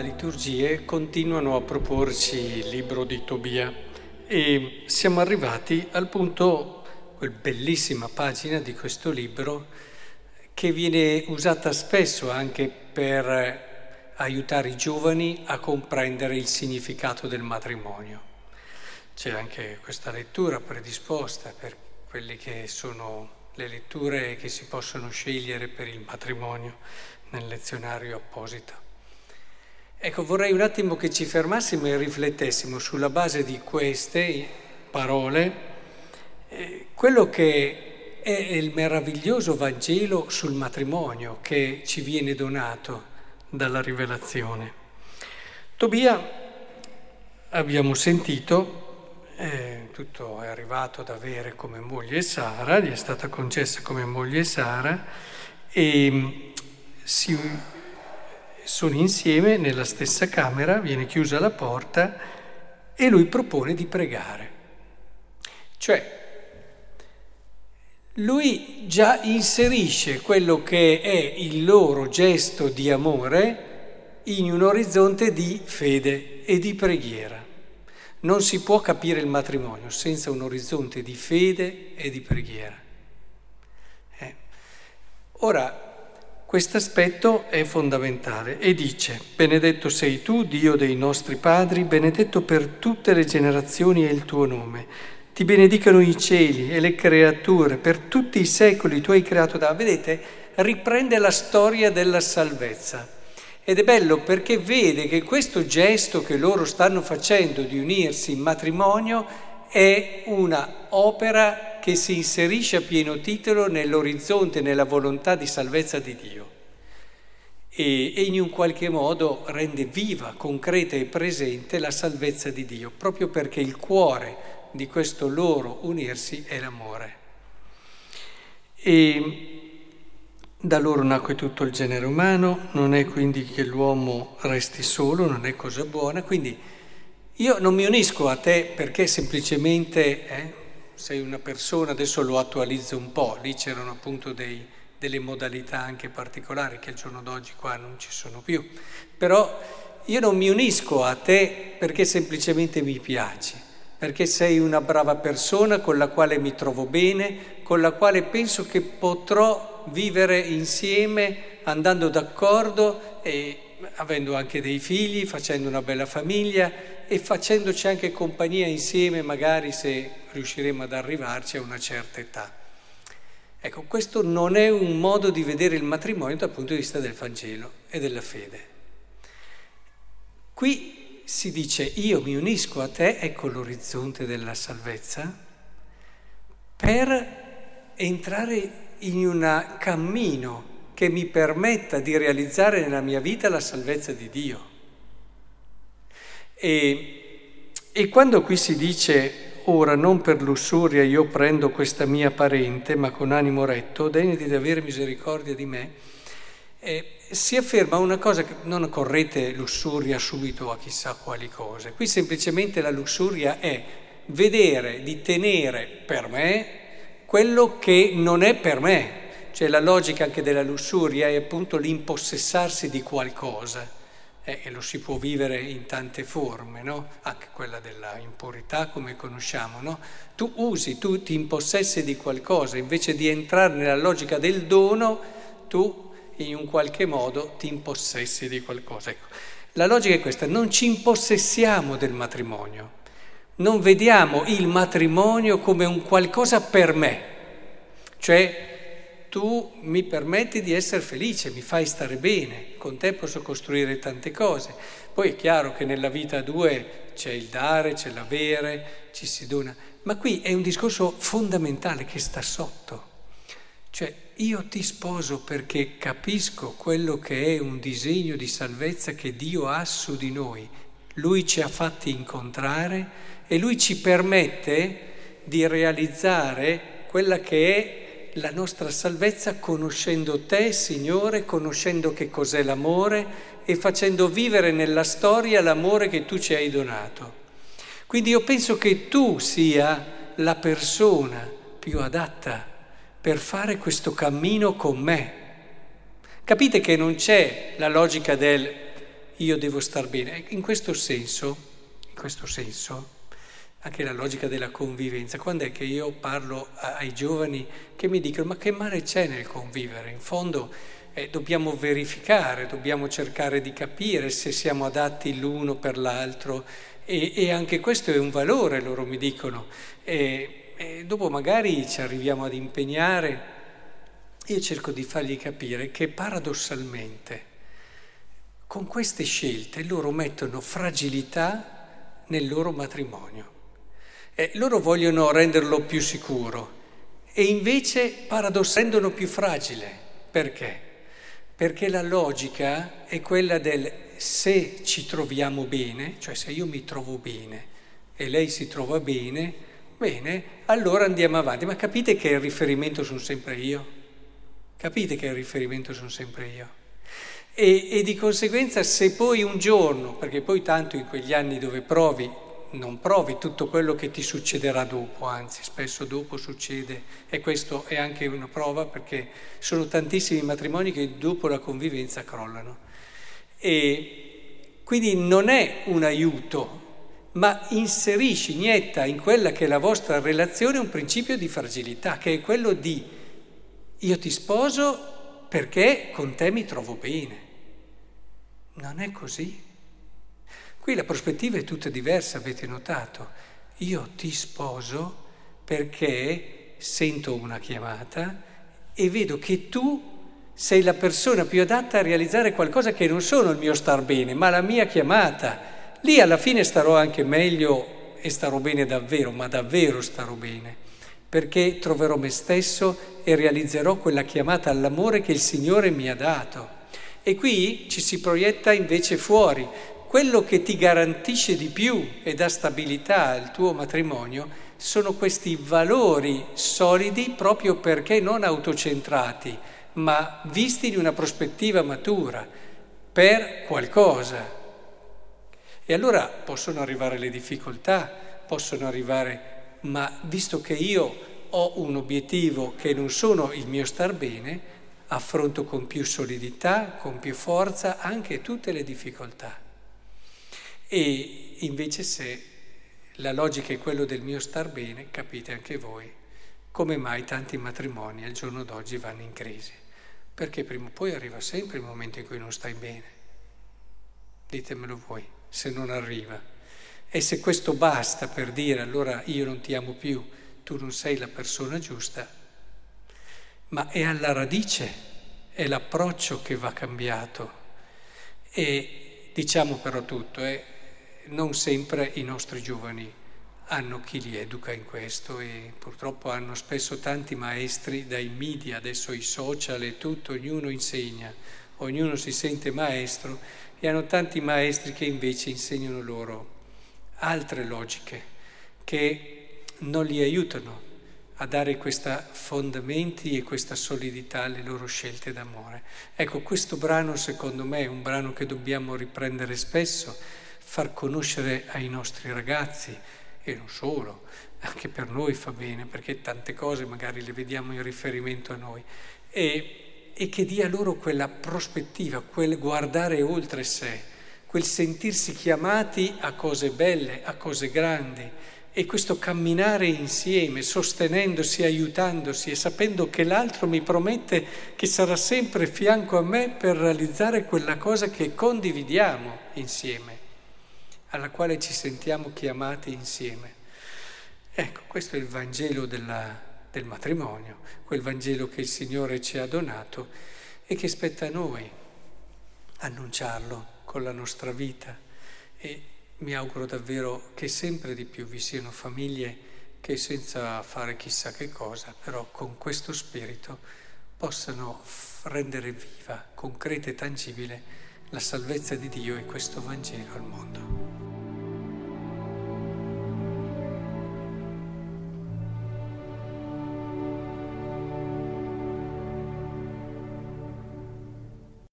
liturgie continuano a proporci il libro di Tobia e siamo arrivati al punto, quel bellissima pagina di questo libro che viene usata spesso anche per aiutare i giovani a comprendere il significato del matrimonio. C'è anche questa lettura predisposta per quelle che sono le letture che si possono scegliere per il matrimonio nel lezionario apposito. Ecco, vorrei un attimo che ci fermassimo e riflettessimo sulla base di queste parole eh, quello che è il meraviglioso Vangelo sul matrimonio che ci viene donato dalla rivelazione. Tobia, abbiamo sentito, eh, tutto è arrivato ad avere come moglie Sara, gli è stata concessa come moglie Sara e si, sono insieme nella stessa camera, viene chiusa la porta e lui propone di pregare. Cioè, lui già inserisce quello che è il loro gesto di amore in un orizzonte di fede e di preghiera. Non si può capire il matrimonio senza un orizzonte di fede e di preghiera. Eh. Ora, questo aspetto è fondamentale e dice, benedetto sei tu, Dio dei nostri padri, benedetto per tutte le generazioni è il tuo nome. Ti benedicano i cieli e le creature, per tutti i secoli tu hai creato da... Vedete, riprende la storia della salvezza. Ed è bello perché vede che questo gesto che loro stanno facendo di unirsi in matrimonio è una opera che si inserisce a pieno titolo nell'orizzonte, nella volontà di salvezza di Dio e, e in un qualche modo rende viva, concreta e presente la salvezza di Dio, proprio perché il cuore di questo loro unirsi è l'amore. E da loro nacque tutto il genere umano, non è quindi che l'uomo resti solo, non è cosa buona, quindi io non mi unisco a te perché semplicemente eh, sei una persona, adesso lo attualizzo un po', lì c'erano appunto dei, delle modalità anche particolari che al giorno d'oggi qua non ci sono più, però io non mi unisco a te perché semplicemente mi piaci, perché sei una brava persona con la quale mi trovo bene, con la quale penso che potrò vivere insieme andando d'accordo e avendo anche dei figli, facendo una bella famiglia e facendoci anche compagnia insieme, magari se riusciremo ad arrivarci a una certa età. Ecco, questo non è un modo di vedere il matrimonio dal punto di vista del Vangelo e della fede. Qui si dice io mi unisco a te, ecco l'orizzonte della salvezza, per entrare in un cammino che mi permetta di realizzare nella mia vita la salvezza di Dio. E, e quando qui si dice ora non per lussuria io prendo questa mia parente, ma con animo retto, degnati di avere misericordia di me, eh, si afferma una cosa che non correte lussuria subito a chissà quali cose. Qui semplicemente la lussuria è vedere di tenere per me quello che non è per me. Cioè la logica anche della lussuria è appunto l'impossessarsi di qualcosa eh, e lo si può vivere in tante forme, no? anche quella della impurità come conosciamo. No? Tu usi, tu ti impossessi di qualcosa, invece di entrare nella logica del dono, tu in un qualche modo ti impossessi di qualcosa. Ecco, la logica è questa, non ci impossessiamo del matrimonio, non vediamo il matrimonio come un qualcosa per me, cioè tu mi permetti di essere felice, mi fai stare bene, con te posso costruire tante cose. Poi è chiaro che nella vita a due c'è il dare, c'è l'avere, ci si dona, ma qui è un discorso fondamentale che sta sotto. Cioè io ti sposo perché capisco quello che è un disegno di salvezza che Dio ha su di noi. Lui ci ha fatti incontrare e lui ci permette di realizzare quella che è la nostra salvezza conoscendo te, Signore, conoscendo che cos'è l'amore e facendo vivere nella storia l'amore che tu ci hai donato. Quindi io penso che tu sia la persona più adatta per fare questo cammino con me. Capite che non c'è la logica del io devo star bene. In questo senso, in questo senso, anche la logica della convivenza, quando è che io parlo ai giovani che mi dicono ma che male c'è nel convivere? In fondo eh, dobbiamo verificare, dobbiamo cercare di capire se siamo adatti l'uno per l'altro e, e anche questo è un valore, loro mi dicono. E, e dopo magari ci arriviamo ad impegnare. Io cerco di fargli capire che paradossalmente con queste scelte loro mettono fragilità nel loro matrimonio. Eh, loro vogliono renderlo più sicuro e invece paradossalmente rendono più fragile. Perché? Perché la logica è quella del se ci troviamo bene, cioè se io mi trovo bene e lei si trova bene, bene, allora andiamo avanti. Ma capite che il riferimento sono sempre io? Capite che il riferimento sono sempre io? E, e di conseguenza se poi un giorno, perché poi tanto in quegli anni dove provi non provi tutto quello che ti succederà dopo, anzi spesso dopo succede e questo è anche una prova perché sono tantissimi matrimoni che dopo la convivenza crollano. E quindi non è un aiuto, ma inserisci, inietta in quella che è la vostra relazione un principio di fragilità, che è quello di io ti sposo perché con te mi trovo bene. Non è così. Qui la prospettiva è tutta diversa, avete notato. Io ti sposo perché sento una chiamata e vedo che tu sei la persona più adatta a realizzare qualcosa che non sono il mio star bene, ma la mia chiamata. Lì alla fine starò anche meglio e starò bene davvero, ma davvero starò bene, perché troverò me stesso e realizzerò quella chiamata all'amore che il Signore mi ha dato. E qui ci si proietta invece fuori, quello che ti garantisce di più e dà stabilità al tuo matrimonio sono questi valori solidi proprio perché non autocentrati, ma visti in una prospettiva matura, per qualcosa. E allora possono arrivare le difficoltà, possono arrivare, ma visto che io ho un obiettivo che non sono il mio star bene, affronto con più solidità, con più forza anche tutte le difficoltà. E invece se la logica è quella del mio star bene, capite anche voi come mai tanti matrimoni al giorno d'oggi vanno in crisi. Perché prima o poi arriva sempre il momento in cui non stai bene. Ditemelo voi, se non arriva. E se questo basta per dire allora io non ti amo più, tu non sei la persona giusta, ma è alla radice, è l'approccio che va cambiato. E diciamo però tutto, eh, non sempre i nostri giovani hanno chi li educa in questo e purtroppo hanno spesso tanti maestri dai media, adesso i social e tutto, ognuno insegna, ognuno si sente maestro e hanno tanti maestri che invece insegnano loro altre logiche che non li aiutano a dare questi fondamenti e questa solidità alle loro scelte d'amore. Ecco, questo brano secondo me è un brano che dobbiamo riprendere spesso far conoscere ai nostri ragazzi e non solo, anche per noi fa bene perché tante cose magari le vediamo in riferimento a noi e, e che dia loro quella prospettiva, quel guardare oltre sé, quel sentirsi chiamati a cose belle, a cose grandi e questo camminare insieme, sostenendosi, aiutandosi e sapendo che l'altro mi promette che sarà sempre fianco a me per realizzare quella cosa che condividiamo insieme alla quale ci sentiamo chiamati insieme. Ecco, questo è il Vangelo della, del matrimonio, quel Vangelo che il Signore ci ha donato e che spetta a noi annunciarlo con la nostra vita. E mi auguro davvero che sempre di più vi siano famiglie che senza fare chissà che cosa, però con questo spirito possano rendere viva, concreta e tangibile la salvezza di Dio e questo Vangelo al mondo.